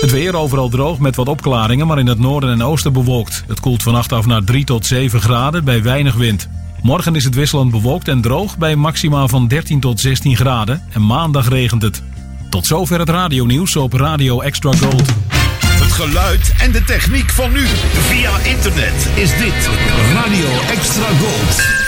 Het weer overal droog met wat opklaringen, maar in het noorden en oosten bewolkt. Het koelt vannacht af naar 3 tot 7 graden bij weinig wind. Morgen is het wisselend bewolkt en droog bij maxima van 13 tot 16 graden. En maandag regent het. Tot zover het radionieuws op Radio Extra Gold. Het geluid en de techniek van nu. Via internet is dit Radio Extra Gold.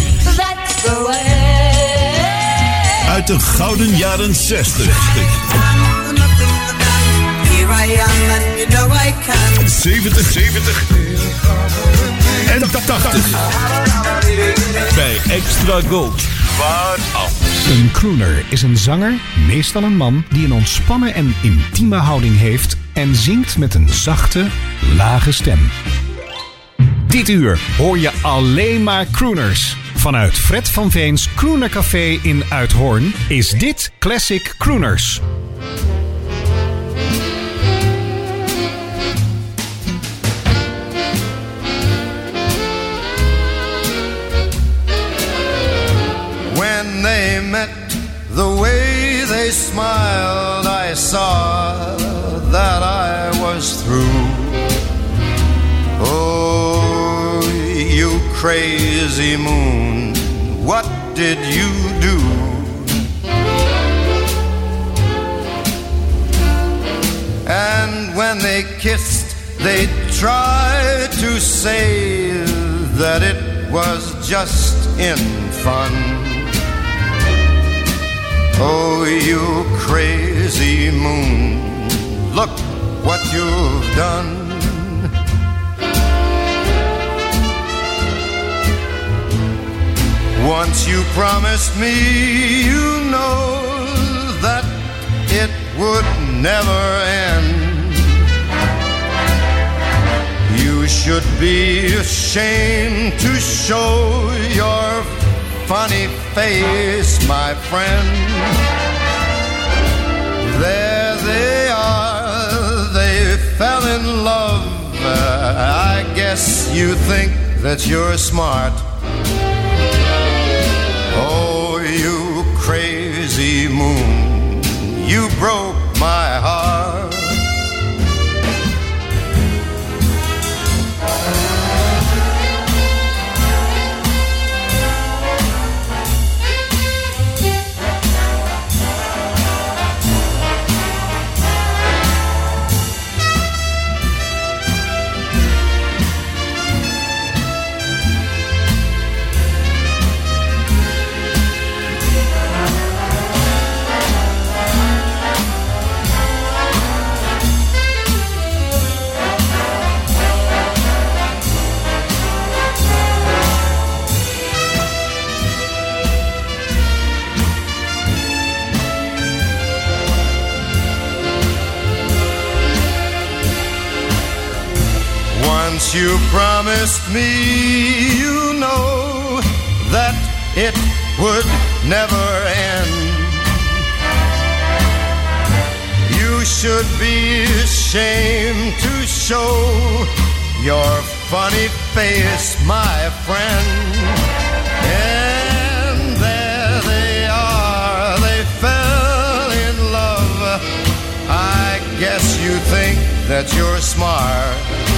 Uit de gouden jaren 60. Here I am and you know I can. 70, 70 en 80. Bij Extra Gold. Een crooner is een zanger, meestal een man, die een ontspannen en intieme houding heeft en zingt met een zachte, lage stem. Dit uur hoor je alleen maar crooners. Vanuit Fred van Veens Crooner Café in Uithoorn is dit Classic Crooners. When they met, the way they smiled, I saw that I was crazy moon, what did you do? And when they kissed, they tried to say that it was just in fun. Oh, you crazy moon, look what you've done. Once you promised me, you know that it would never end. You should be ashamed to show your funny face, my friend. There they are, they fell in love. I guess you think that you're smart. You promised me, you know that it would never end. You should be ashamed to show your funny face, my friend. And there they are, they fell in love. I guess you think that you're smart.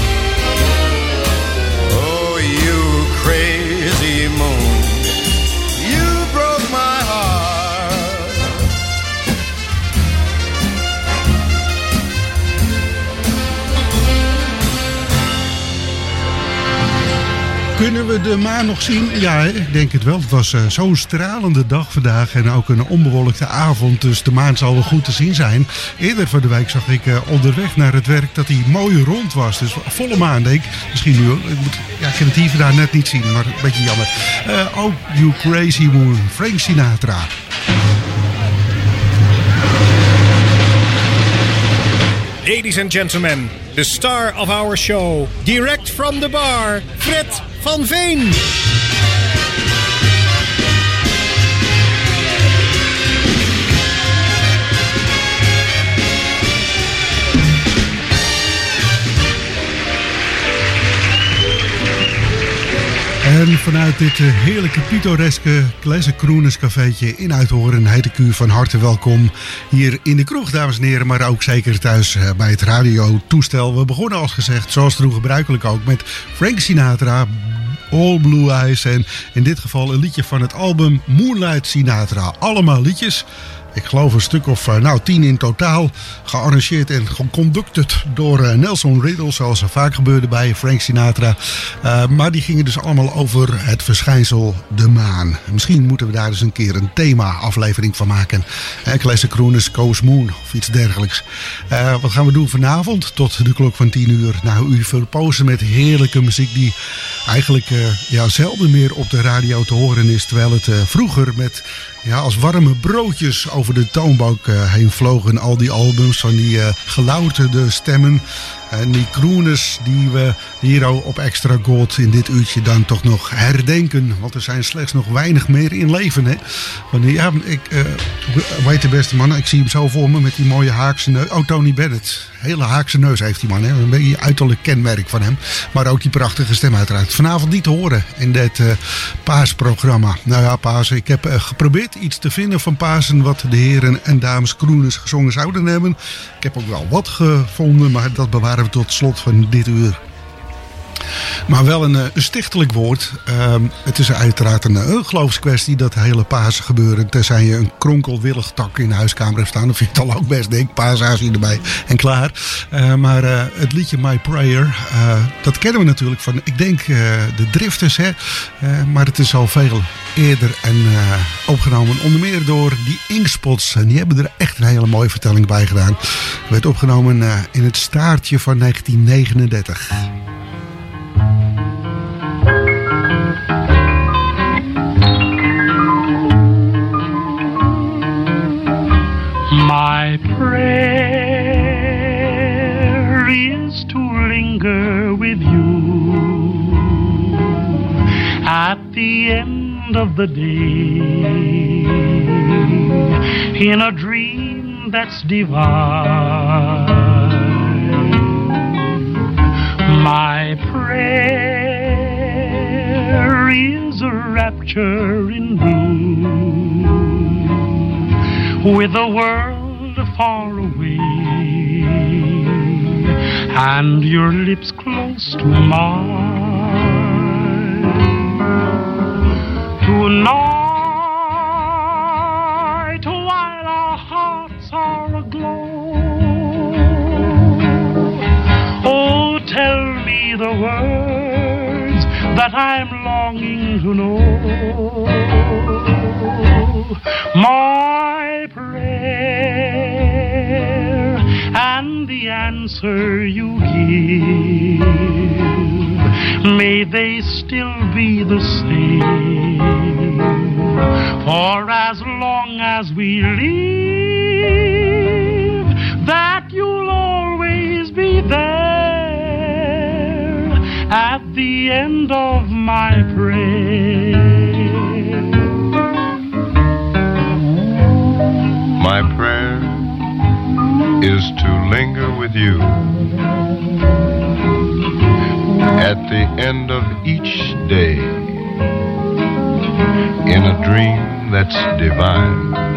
Kunnen we de maan nog zien? Ja, ik denk het wel. Het was eh, zo'n stralende dag vandaag en ook een onbewolkte avond. Dus de maan zal wel goed te zien zijn. Eerder van de week zag ik eh, onderweg naar het werk dat hij mooi rond was. Dus volle maan, denk ik. Misschien nu. Ik, moet, ja, ik kan het hier vandaag net niet zien, maar een beetje jammer. Eh, oh, you crazy moon. Frank Sinatra. Ladies and gentlemen, the star of our show, direct from the bar, Fred van Veen. En vanuit dit eh, heerlijke pittoreske Classic Kroeners cafeetje in Uithoorn heet ik u van harte welkom hier in de kroeg, dames en heren, maar ook zeker thuis eh, bij het radiotoestel. We begonnen als gezegd, zoals toen gebruikelijk ook, met Frank Sinatra, All Blue Eyes en in dit geval een liedje van het album Moonlight Sinatra. Allemaal liedjes ik geloof een stuk of eh, nou, tien in totaal. Gearrangeerd en geconducted door eh, Nelson Riddle, zoals er vaak gebeurde bij Frank Sinatra. Uh, maar die gingen dus allemaal over het verschijnsel de maan. Misschien moeten we daar eens een keer een thema-aflevering van maken. Uh, Classic Krooners, Coast Moon of iets dergelijks. Uh, wat gaan we doen vanavond tot de klok van 10 uur? Nou, u verpozen met heerlijke muziek die eigenlijk ja, zelden meer op de radio te horen is. Terwijl het vroeger met ja, als warme broodjes over de toonbank uh, heen vlogen. Al die albums van die uh, gelouterde stemmen. En die kroeners die we hier op Extra Gold in dit uurtje dan toch nog herdenken. Want er zijn slechts nog weinig meer in leven. Hè? Want ja, ik weet de beste man, ik zie hem zo voor me met die mooie haakse neus. Oh, Tony Bennett. Hele haakse neus heeft die man. Hè? Een beetje uiterlijk kenmerk van hem. Maar ook die prachtige stem uiteraard. Vanavond niet te horen in dit uh, paasprogramma. Nou ja, paas. Ik heb uh, geprobeerd iets te vinden van Pasen. Wat de heren en dames kroeners gezongen zouden hebben. Ik heb ook wel wat gevonden. Maar dat bewaren tot slot van dit uur. Maar wel een, eh, stichtelijk woord. Uh, het is uiteraard een, een geloofskwestie, dat hele Pasen gebeuren. Tenzij je een kronkelwillig tak in de huiskamer hebt staan. Dan vind ik het al ook best, denk paasazie erbij en klaar. Uh, maar het liedje My Prayer, dat kennen we natuurlijk van, ik denk, de Drifters. Hè? maar het is al veel eerder en opgenomen. Onder meer door die Inkspots. En die hebben er echt een hele mooie vertelling bij gedaan. Het werd opgenomen in het staartje van 1939. My prayer is to linger with you at the end of the day in a dream that's divine. My prayer is a rapture in blue with the world far away and your lips close to mine. Tonight, while our hearts are aglow, oh, tell me the words that I'm longing to know. My answer you give, may they still be the same. For as long as we live, that you'll always be there at the end of my prayer. With you at the end of each day in a dream that's divine.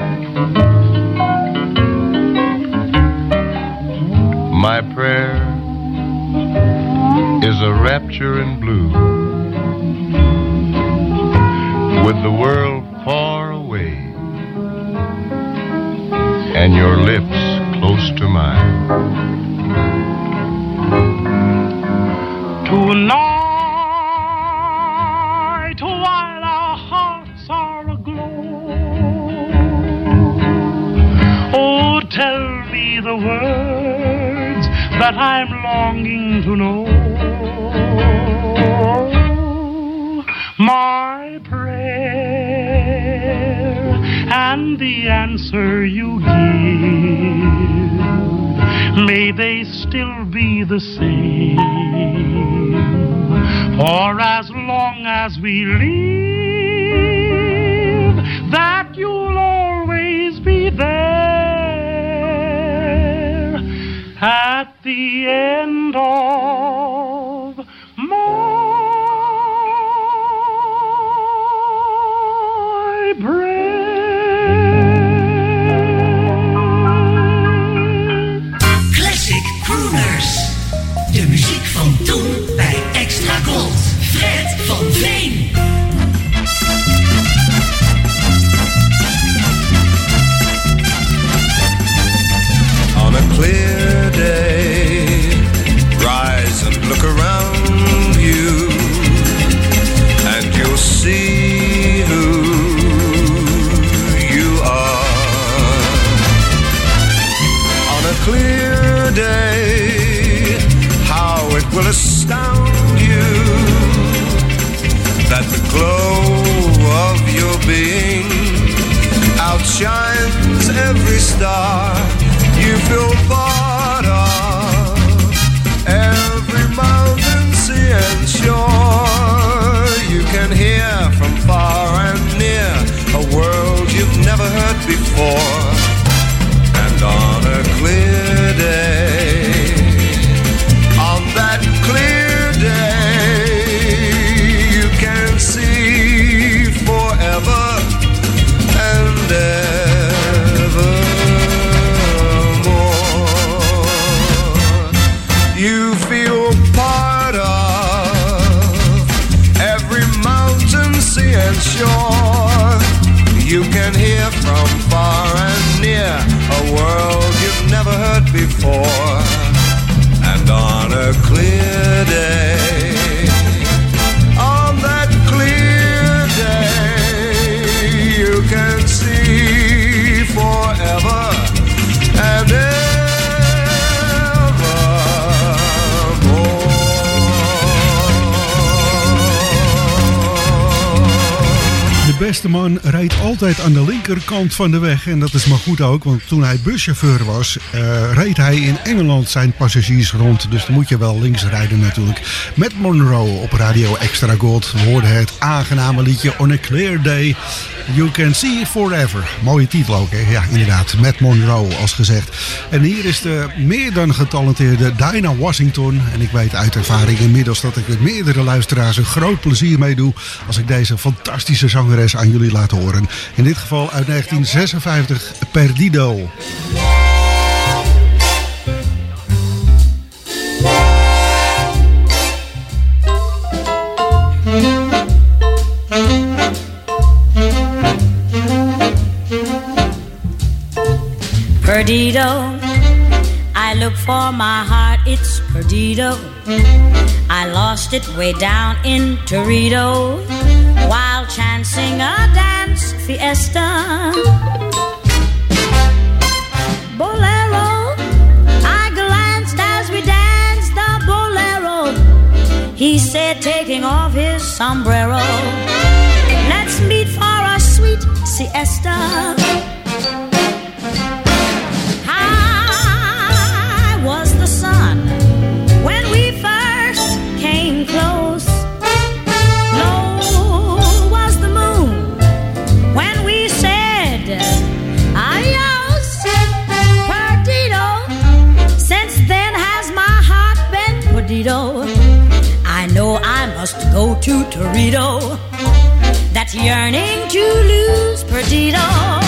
Linkerkant van de weg. En dat is maar goed ook, want toen hij buschauffeur was, eh, reed hij in Engeland zijn passagiers rond. Dus dan moet je wel links rijden natuurlijk. Met Monroe op Radio Extra Gold. We hoorden het aangename liedje On a Clear Day. You Can See Forever. Mooie titel ook, hè? Ja, inderdaad. Met Monroe, als gezegd. En hier is de meer dan getalenteerde Dinah Washington. En ik weet uit ervaring inmiddels dat ik met meerdere luisteraars een groot plezier mee doe als ik deze fantastische zangeres aan jullie laat horen. In dit geval uit 1956, Perdido. Perdido, I look for my heart, it's Perdido. I lost it way down in Torito while chancing a dance fiesta. Bolero, I glanced as we danced the bolero. He said, taking off his sombrero, Let's meet for a sweet siesta. Torito. That's yearning to lose Perdido.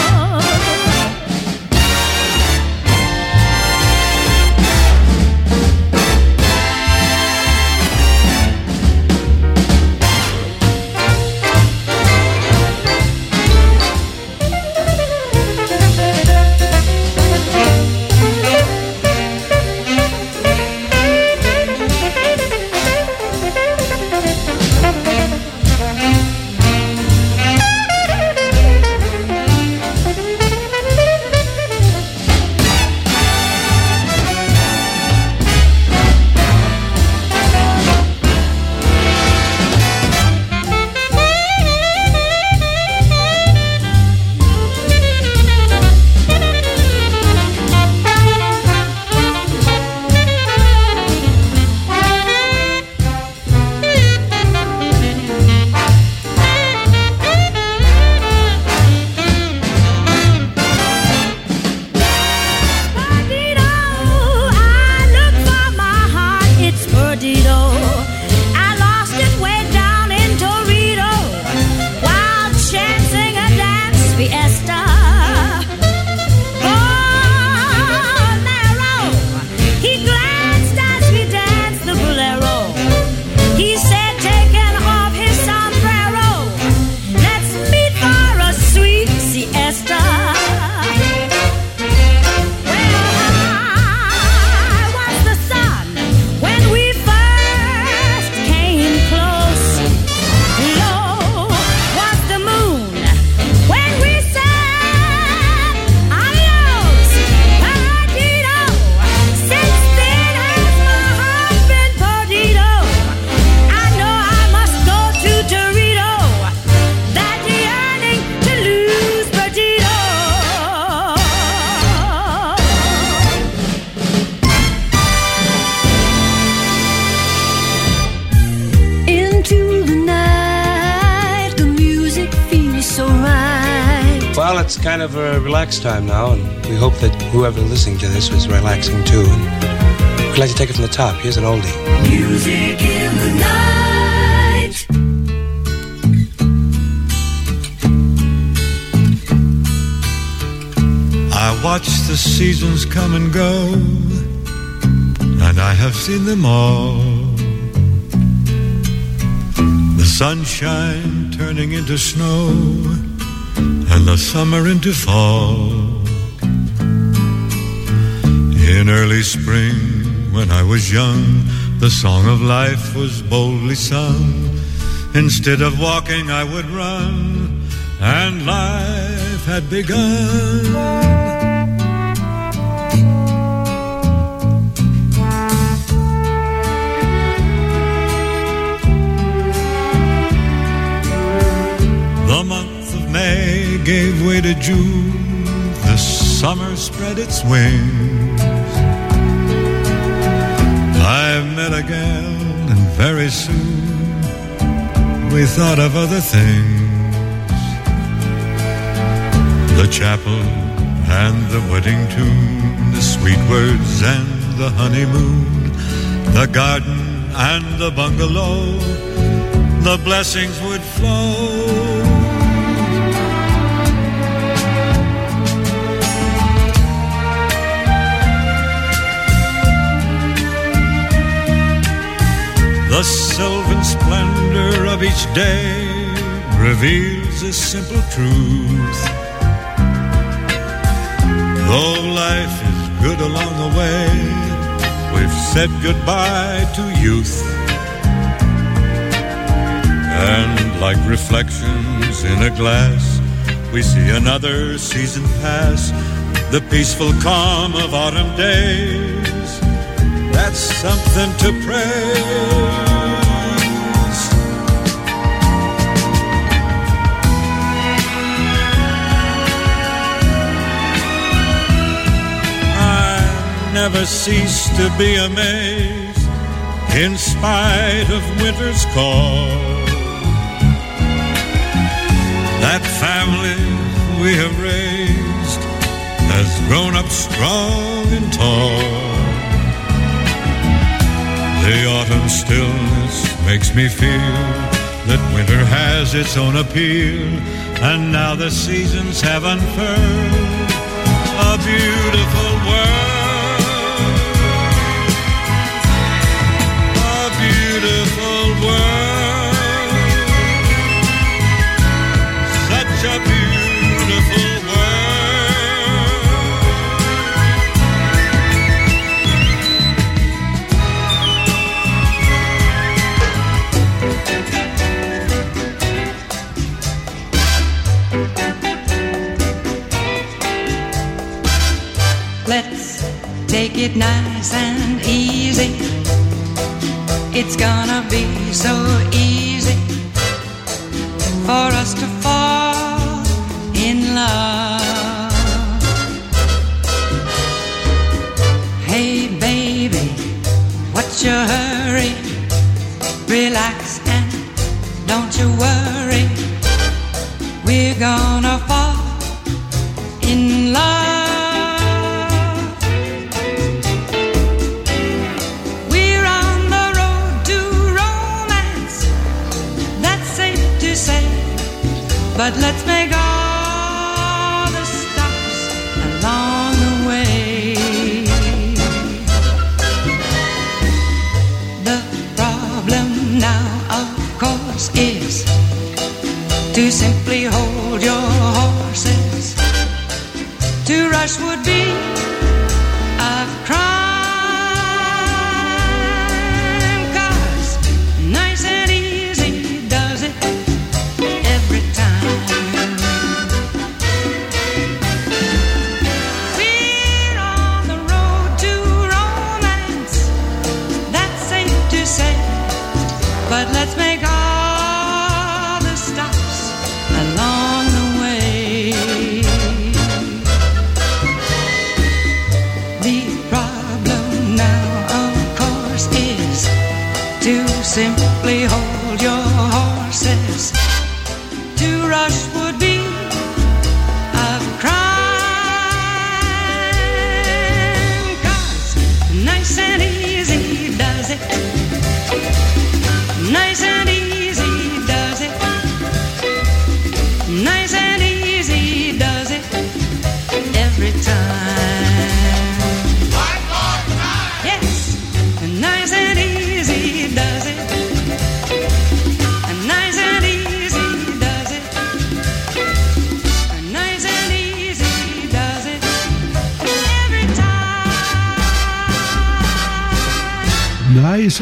It's kind of a relaxed time now, and we hope that whoever listening to this was relaxing too. And we'd like to take it from the top. Here's an oldie. Music in the night. I watch the seasons come and go, and I have seen them all. The sunshine turning into snow, and the summer into fall. In early spring, when I was young, the song of life was boldly sung. Instead of walking, I would run, and life had begun. Gave way to June. The summer spread its wings. I've met a gal, and very soon we thought of other things. The chapel and the wedding tune, the sweet words and the honeymoon, the garden and the bungalow, the blessings would flow. The sylvan splendor of each day reveals a simple truth. Though life is good along the way, we've said goodbye to youth. And like reflections in a glass, we see another season pass. The peaceful calm of autumn days. That's something to praise. Never cease to be amazed in spite of winter's call. That family we have raised has grown up strong and tall. The autumn stillness makes me feel that winter has its own appeal, and now the seasons have unfurled a beautiful world. It nice and easy. It's gonna be so easy for us to fall in love. Hey, baby, what's your hurry? Relax and don't you worry. We're gonna But let's make all the stops along the way. The problem now, of course, is to simply hold your horses. To rush would be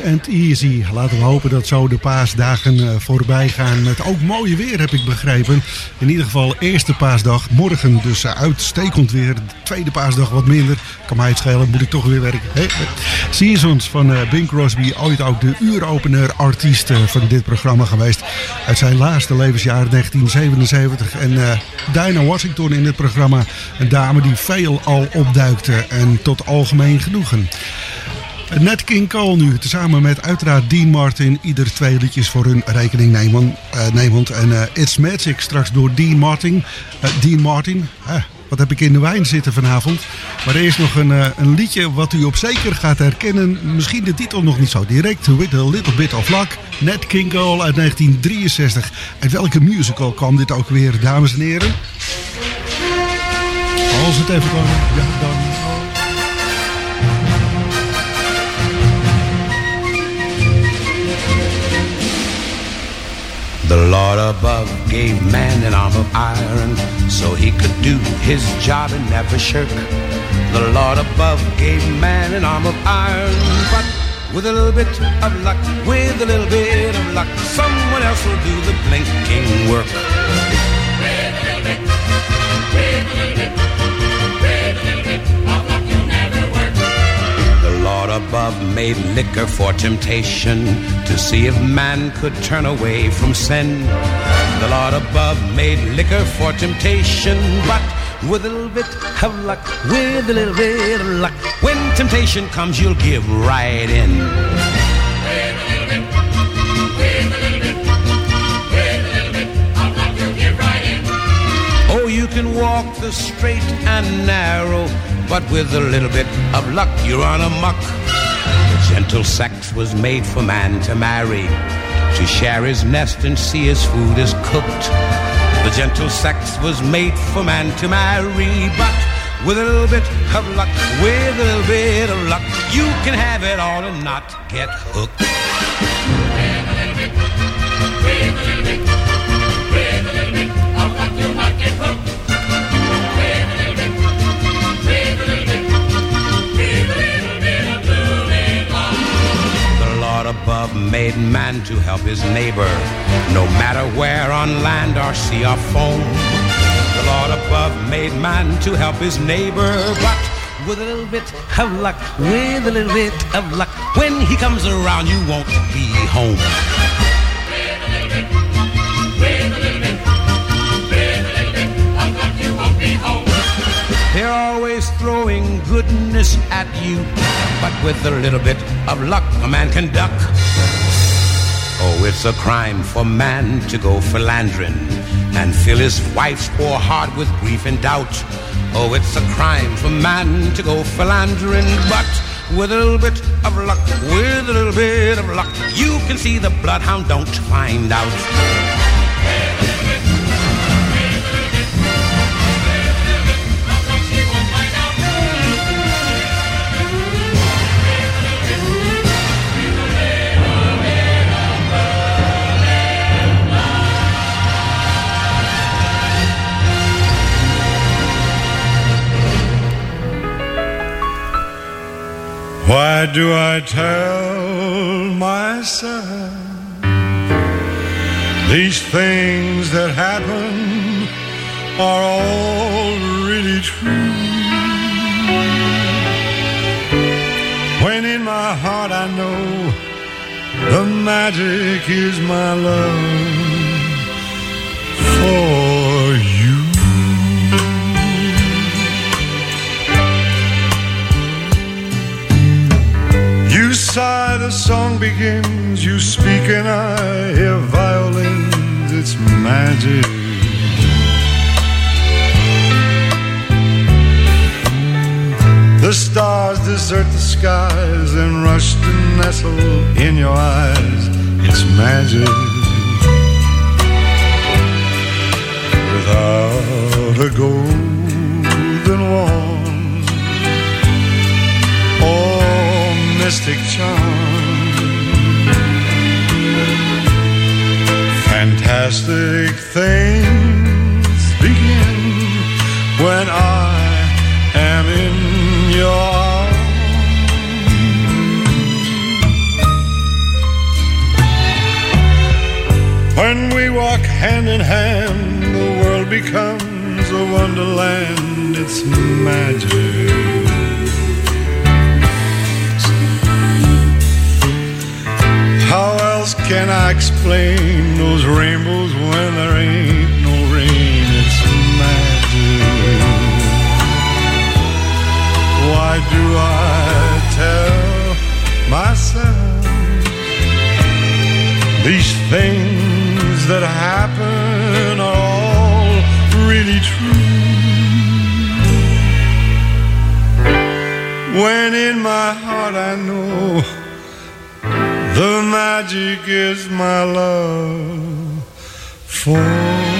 And easy. Laten we hopen dat zo de paasdagen eh, voorbij gaan. Met ook mooie weer, heb ik begrepen. In ieder geval eerste paasdag. Morgen dus eh, uitstekend weer. De tweede paasdag wat minder. Kan mij het schelen, moet ik toch weer werken. Seasons van eh, Bing Crosby. Ooit ook de uuropener artiest van dit programma geweest. Uit zijn laatste levensjaar 1977. En eh Dinah Washington in het programma. Een dame die veel al opduikte. En tot algemeen genoegen. Net King Cole nu, tezamen met uiteraard Dean Martin. Ieder twee liedjes voor hun rekening nemen, nemend. En eh, It's Magic straks door Dean Martin. Eh, Dean Martin, wat heb ik in de wijn zitten vanavond. Maar eerst nog een, een liedje wat u op zeker gaat herkennen. Misschien de titel nog niet zo direct. With a Little Bit of Luck. Net King Cole uit 1963. Uit welke musical kwam dit ook weer, dames en heren? Als het even kan, ja dan... The Lord above gave man an arm of iron so he could do his job and never shirk. The Lord above gave man an arm of iron, but with a little bit of luck, with a little bit of luck, someone else will do the blinking work. Above made liquor for temptation to see if man could turn away from sin. The Lord above made liquor for temptation, but with a little bit of luck, with a little bit of luck, when temptation comes, you'll give right in. Can walk the straight and narrow, but with a little bit of luck, you're on a muck. The gentle sex was made for man to marry, to share his nest and see his food is cooked. The gentle sex was made for man to marry, but with a little bit of luck, with a little bit of luck, you can have it all and not get hooked. Above made man to help his neighbor, no matter where on land or sea or foam. The Lord above made man to help his neighbor, but with a little bit of luck, with a little bit of luck, when he comes around, you won't be home. They're always throwing goodness at you, but with a little bit of luck, a man can duck. Oh, it's a crime for man to go philandering and fill his wife's poor heart with grief and doubt. Oh, it's a crime for man to go philandering, but with a little bit of luck, with a little bit of luck, you can see the bloodhound don't find out. Why do I tell myself these things that happen are all really true? When in my heart I know the magic is my love for The song begins. You speak, and I hear violins. It's magic. The stars desert the skies and rush to nestle in your eyes. It's magic. Without a golden wand mystic charm. Fantastic things begin when I am in your arms. When we walk hand in hand, the world becomes a wonderland. It's magic. Can I explain those rainbows when there ain't no rain? It's magic. Why do I tell myself these things that happen are all really true? When in my heart I know the magic is my love for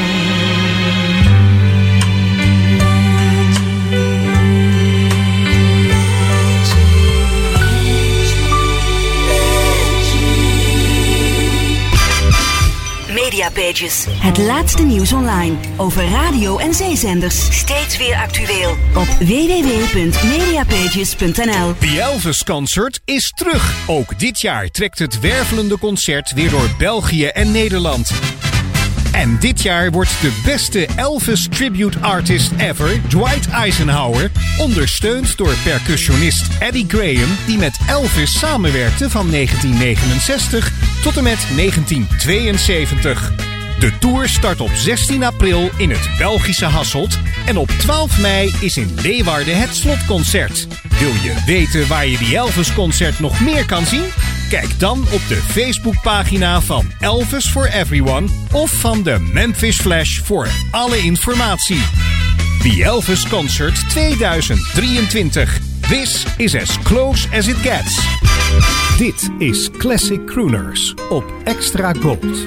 Mediapages. Het laatste nieuws online over radio en zeezenders. Steeds weer actueel op www.mediapages.nl. The Elvis Concert is terug. Ook dit jaar trekt het wervelende concert weer door België en Nederland. En dit jaar wordt de beste Elvis tribute artist ever, Dwight Eisenhower, ondersteund door percussionist Eddie Graham, die met Elvis samenwerkte van 1969 tot en met 1972. De tour start op 16 april in het Belgische Hasselt en op 12 mei is in Leeuwarden het slotconcert. Wil je weten waar je die Elvis-concert nog meer kan zien? Kijk dan op de Facebookpagina van Elvis for Everyone of van de Memphis Flash voor alle informatie. The Elvis Concert 2023. This is as close as it gets. Dit is Classic Crooners op Extra Gold.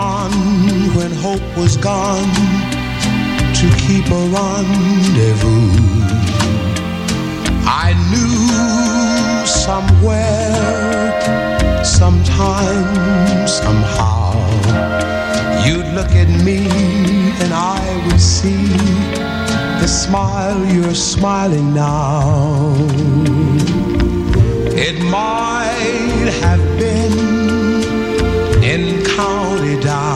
hope was gone to keep a rendezvous. I knew somewhere, sometime, somehow, you'd look at me and I would see the smile you're smiling now. It might have been in County Down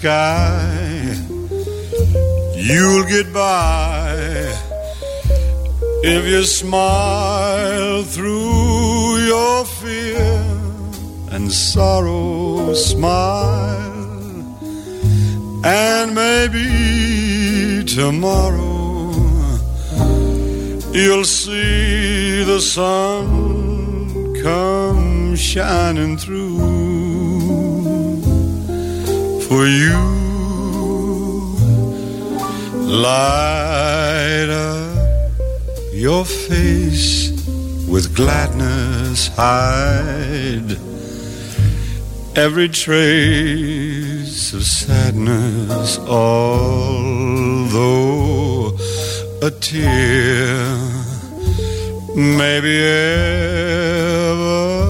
sky. You'll get by if you smile through your fear and sorrow smile and maybe tomorrow you'll see the sun come shining through for you. Light up your face with gladness hide every trace of sadness although a tear may be ever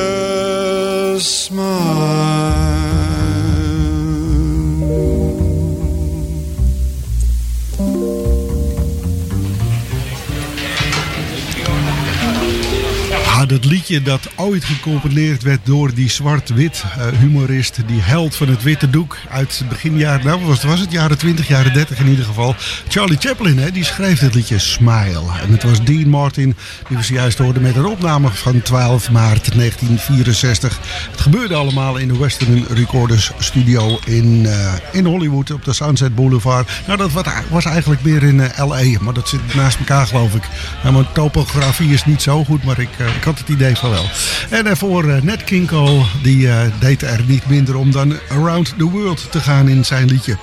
dat ooit gecomponeerd werd door die zwart-wit eh, humorist, die held van het witte doek uit begin jaren, nou was, was het jaren 20, jaren 30 in ieder geval. Charlie Chaplin, hè, die schreef het liedje Smile. En het was Dean Martin die we zojuist hoorden met een opname van 12 maart 1964. Het gebeurde allemaal in de Western Recorders Studio in, eh, in Hollywood op de Sunset Boulevard. Nou, dat was eigenlijk meer in eh, L.A., maar dat zit naast elkaar geloof ik. Nou, mijn topografie is niet zo goed, maar ik, ik had het idee wel. En eh, voor eh, Nat King Cole, die eh, deed er niet minder om dan Around the World te gaan in zijn liedje.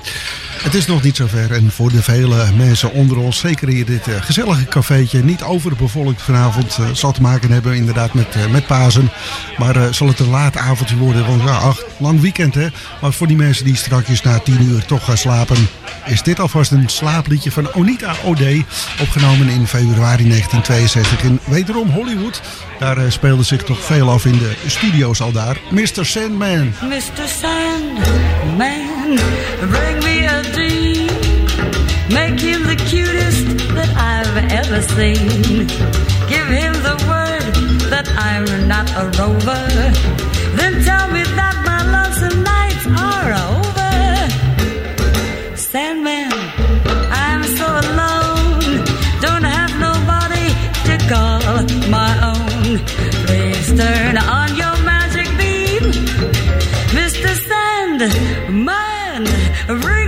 Het is nog niet zover en voor de vele mensen onder ons, zeker hier dit eh, gezellige cafeetje, niet overbevolkt vanavond, eh, zal te maken hebben inderdaad met, eh, met Pasen. Maar zal het een laat avondje worden, want ja, ach, lang weekend hè. Maar voor die mensen die strakjes na 10 uur toch gaan slapen, is dit alvast een slaapliedje van Onita O'Day, opgenomen in februari 1962 in wederom Hollywood. Daar eh, speelde zich toch veel af in de studio's al daar. Mr. Sandman. Mr. Sandman, bring me dream. Make him the cutest that I've ever seen. Give him the word that I'm not a rover. Then tell me that my lonesome nights are over. Sandman, I'm so alone. Don't have nobody to call my own. Please turn on your magic beam. Mr. Sandman, bring me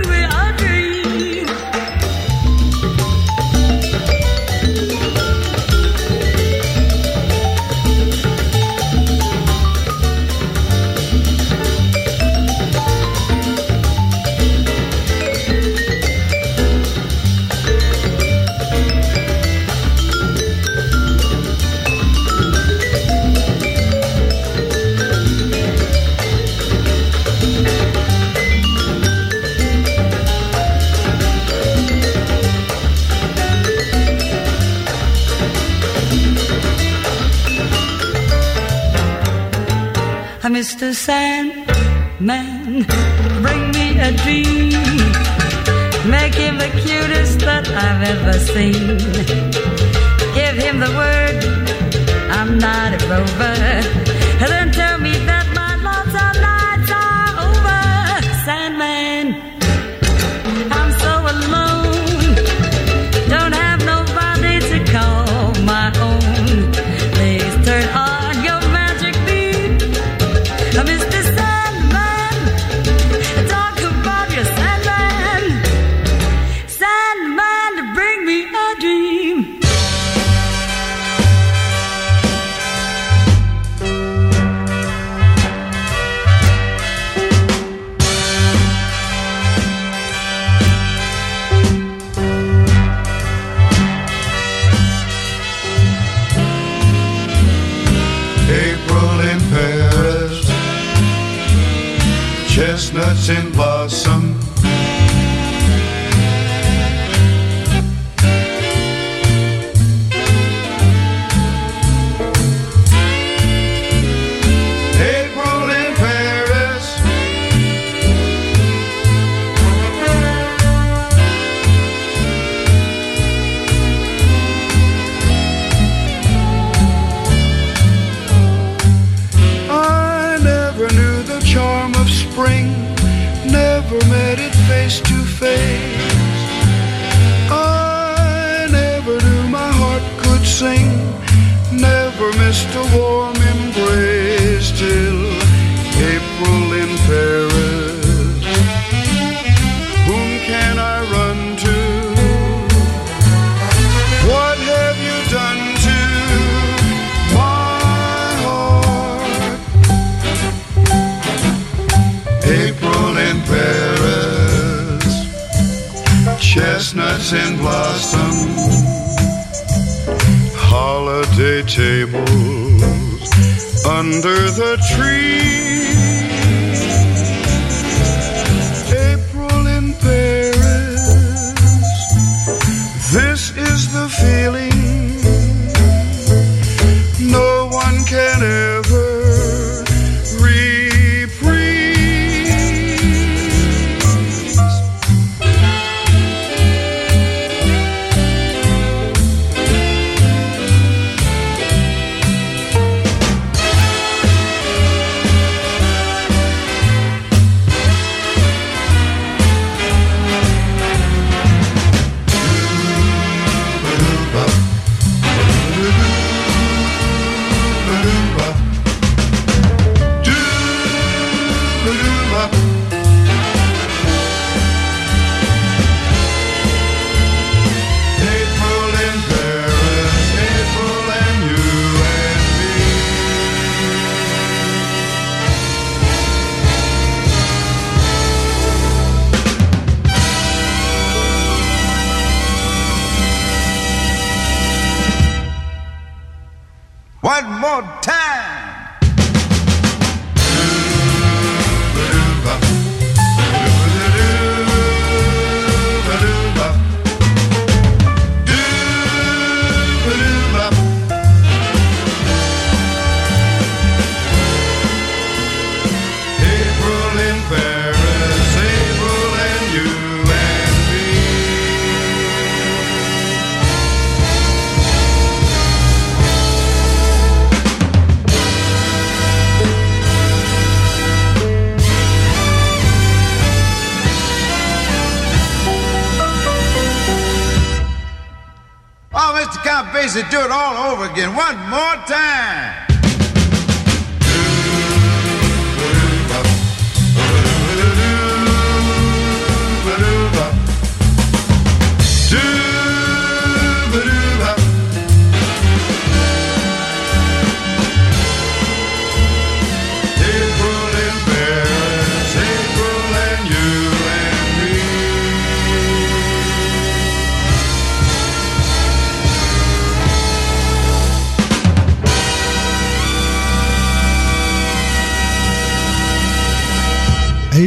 man. Bring me a dream. Make him the cutest that I've ever seen. Give him the word. I'm not a rover.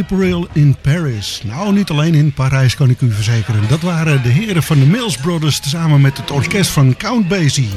April in Paris. Nou, niet alleen in Parijs kan ik u verzekeren. Dat waren de heren van de Mills Brothers samen met het orkest van Count Basie.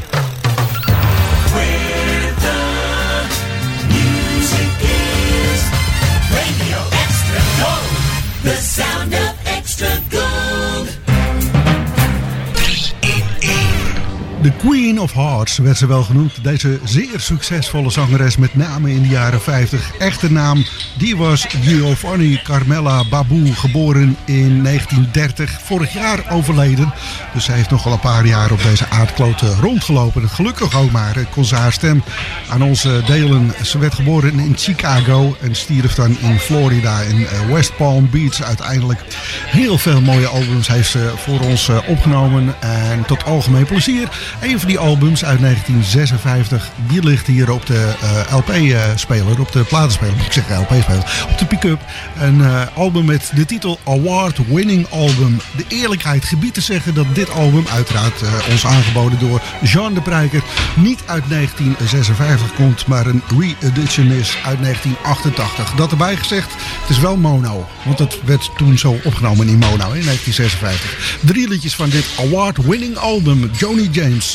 De Queen of Hearts werd ze wel genoemd. Deze zeer succesvolle zangeres, met name in de jaren 50. Echte naam, die was Giovanni Carmela Babu, geboren in 1930. Vorig jaar overleden. Dus ze heeft nogal een paar jaar op deze aardkloot rondgelopen. Gelukkig ook maar, kon ze haar stem aan ons delen. Ze werd geboren in Chicago en stierf dan in Florida, in eh, West Palm Beach uiteindelijk. Heel veel mooie albums heeft ze voor ons eh, opgenomen. En tot algemeen plezier. Een van die albums uit 1956, die ligt hier op de eh, LP-speler, op de platenspeler, moet ik zeggen LP-speler, op de pick-up. Een eh, album met de titel Award Winning Album. De eerlijkheid gebiedt te zeggen dat dit album, uiteraard eh, ons aangeboden door Jean de Prijker, niet uit 1956 komt, maar een re-edition is uit 1988. Dat erbij gezegd, het is wel mono, want het werd toen zo opgenomen in mono in 1956. Drie liedjes van dit award-winning album, Joni James.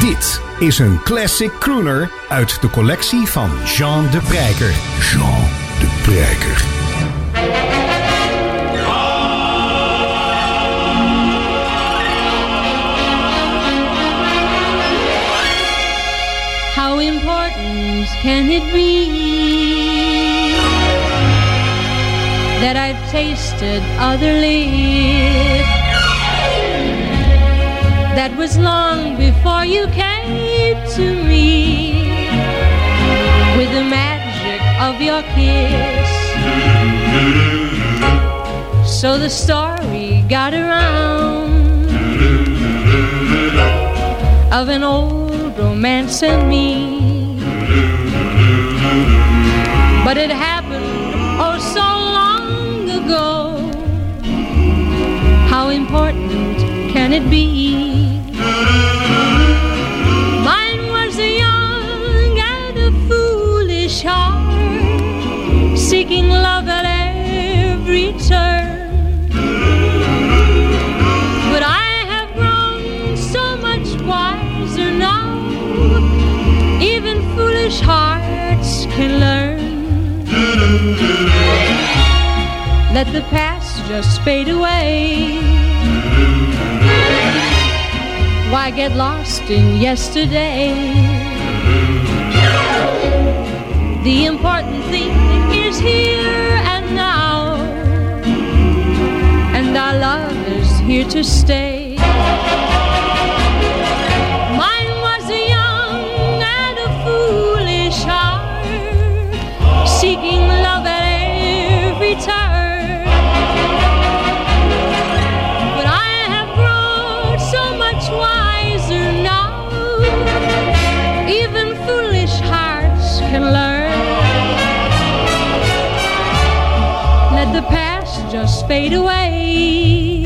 Dit is een classic crooner uit de collectie van Jean de Prijker. Jean de Prijker. How important can it be that I've tasted other lips? That was long before you came to me with the magic of your kiss. So the story got around of an old romance and me. But it happened important can it be? Mine was a young and a foolish heart, seeking love at every turn. But I have grown so much wiser now. Even foolish hearts can learn. Let the past just fade away. Why get lost in yesterday? The important thing is here and now, and our love is here to stay. Can learn. Let the past just fade away.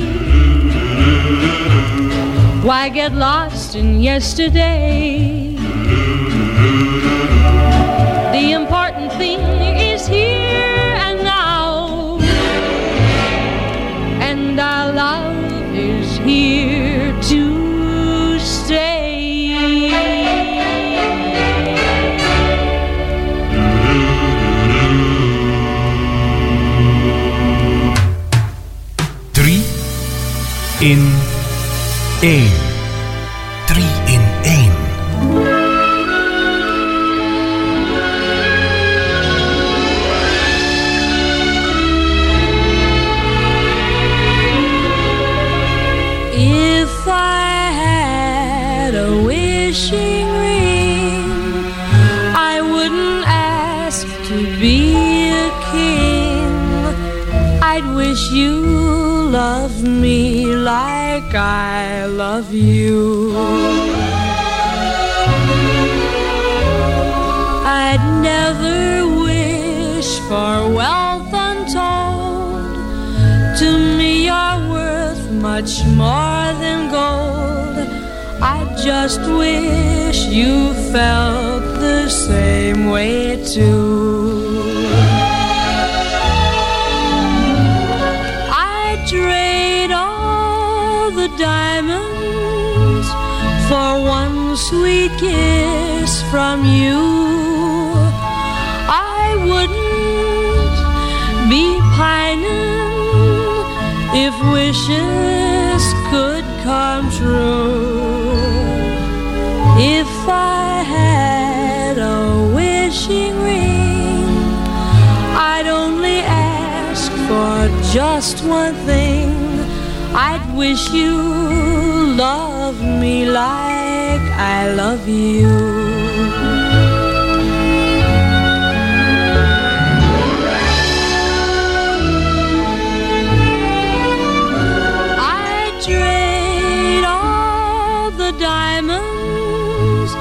Why get lost in yesterday? The important thing is here in a. I love you. I'd never wish for wealth untold. To me, you're worth much more than gold. I just wish you felt the same way too. For one sweet kiss from you. I wouldn't be pining if wishes could come true. If I had a wishing ring, I'd only ask for just one thing. I'd wish you loved me like I love you. I trade all the diamonds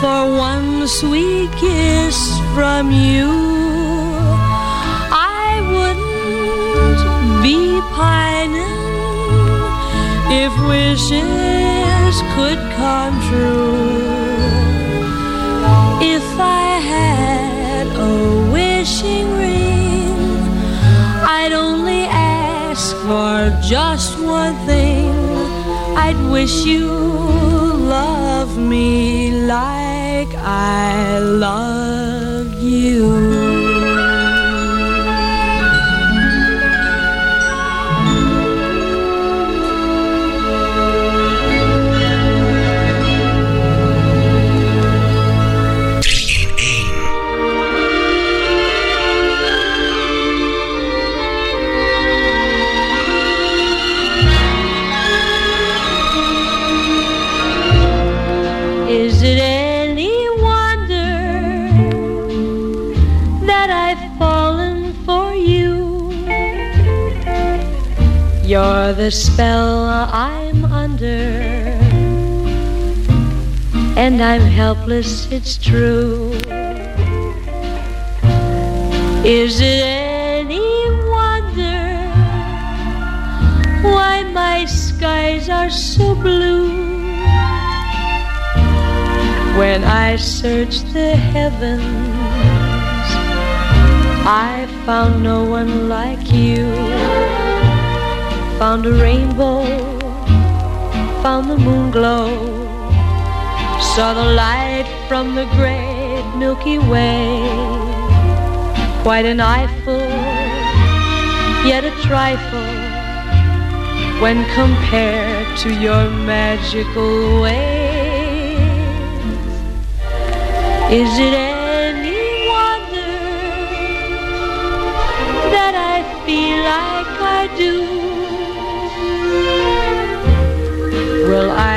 for one sweet kiss from you. I wouldn't be pining if could come true. If I had a wishing ring, I'd only ask for just one thing. I'd wish you loved me like I love you. The spell I'm under, and I'm helpless, it's true. Is it any wonder why my skies are so blue? When I searched the heavens, I found no one like you. Found a rainbow, found the moon glow, saw the light from the great Milky Way. Quite an eyeful, yet a trifle when compared to your magical ways. Is it any wonder that I feel like I do? Will I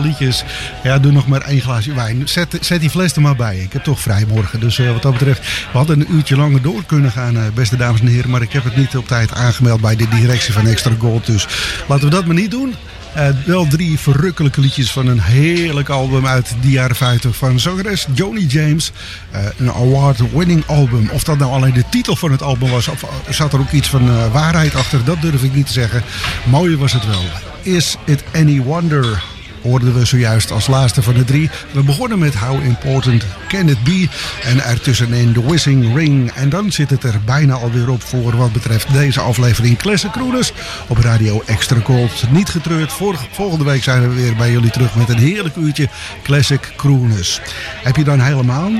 liedjes. Ja, doe nog maar één glaasje wijn. Zet, zet die fles er maar bij. Ik heb toch vrij morgen. Dus eh, wat dat betreft, we hadden een uurtje langer door kunnen gaan, eh, beste dames en heren. Maar ik heb het niet op tijd aangemeld bij de directie van Extra Gold. Dus laten we dat maar niet doen. Eh, wel drie verrukkelijke liedjes van een heerlijk album uit de jaren 50 van zangeres Joni James. Een award-winning album. Of dat nou alleen de titel van het album was, of zat er ook iets van waarheid achter, dat durf ik niet te zeggen. Mooie was het wel. Is It Any Wonder? Hoorden we zojuist als laatste van de drie. We begonnen met How Important Can It Be? En ertussenin The Whizzing Ring. En dan zit het er bijna alweer op voor wat betreft deze aflevering Classic Crooners op Radio Extra Gold. Niet getreurd, volgende week zijn we weer bij jullie terug met een heerlijk uurtje Classic Crooners. Heb je dan helemaal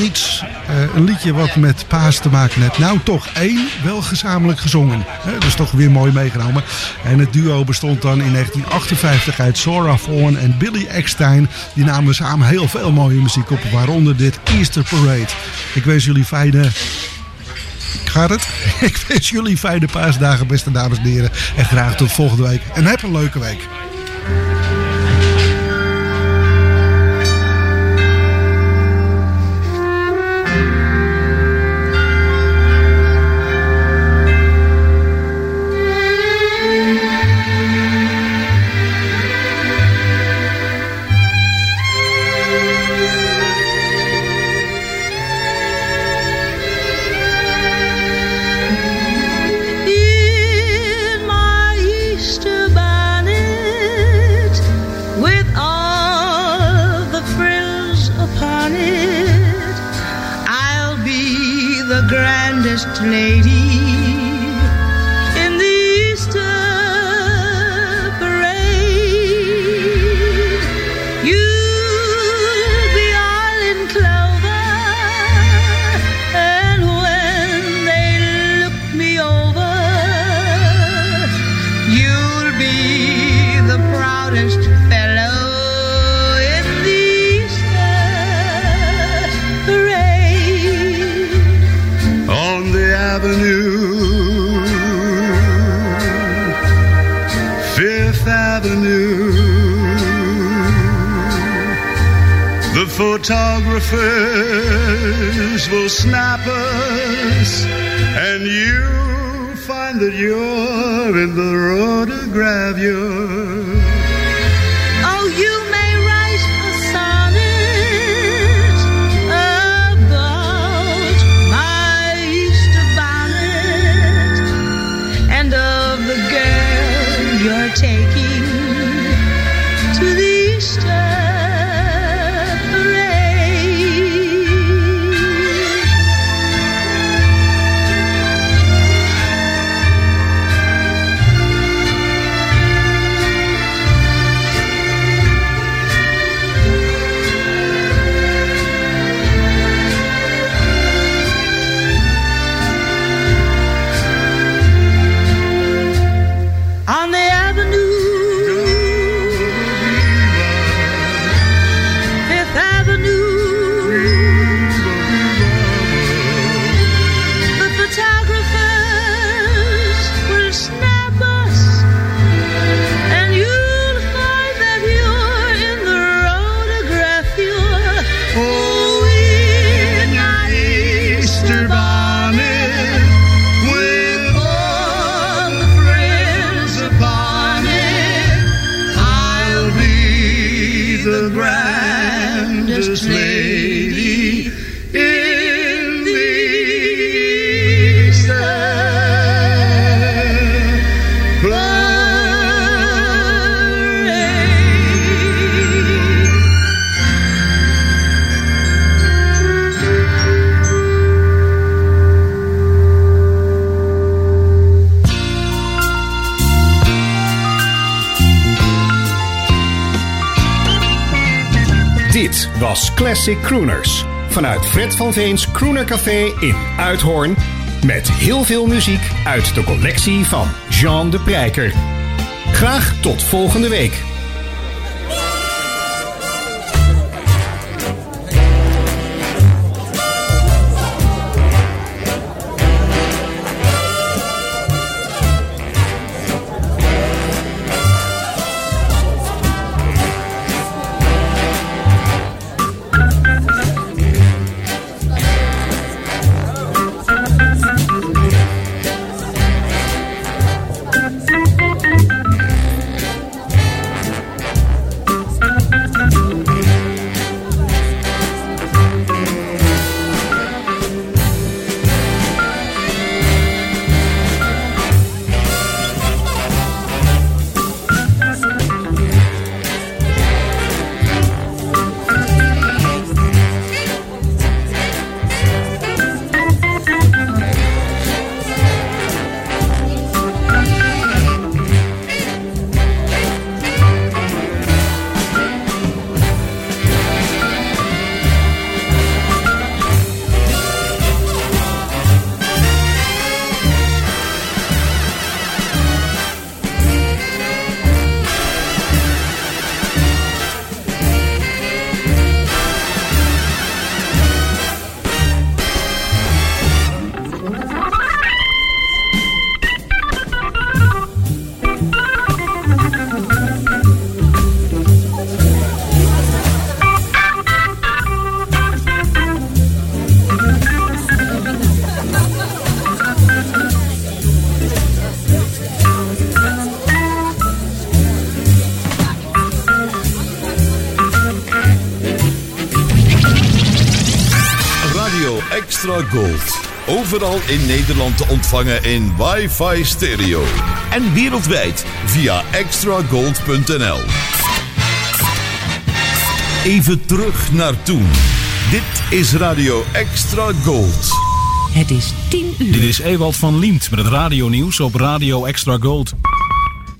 niets, eh, een liedje wat met paas te maken heeft? Nou, toch één, wel gezamenlijk gezongen. Dat is toch weer mooi meegenomen. En het duo bestond dan in 1958 uit Sora Vaughan En Billy Eckstein. Die namen samen heel veel mooie muziek op, waaronder dit Easter Parade. Ik wens jullie fijne het? Ik wens jullie fijne paasdagen, beste dames en heren. En graag tot volgende week. En heb een leuke week. Classic Crooners. Vanuit Fred van Veens Crooner Café in Uithoorn. Met heel veel muziek uit de collectie van Jean de Prijker. Graag tot volgende week. Gold. Overal in Nederland te ontvangen in wifi stereo. En wereldwijd via extragold.nl. Even terug naar toen. Dit is Radio Extra Gold. Het is 10 uur. Dit is Ewald van Liemt met het radionieuws op Radio Extra Gold.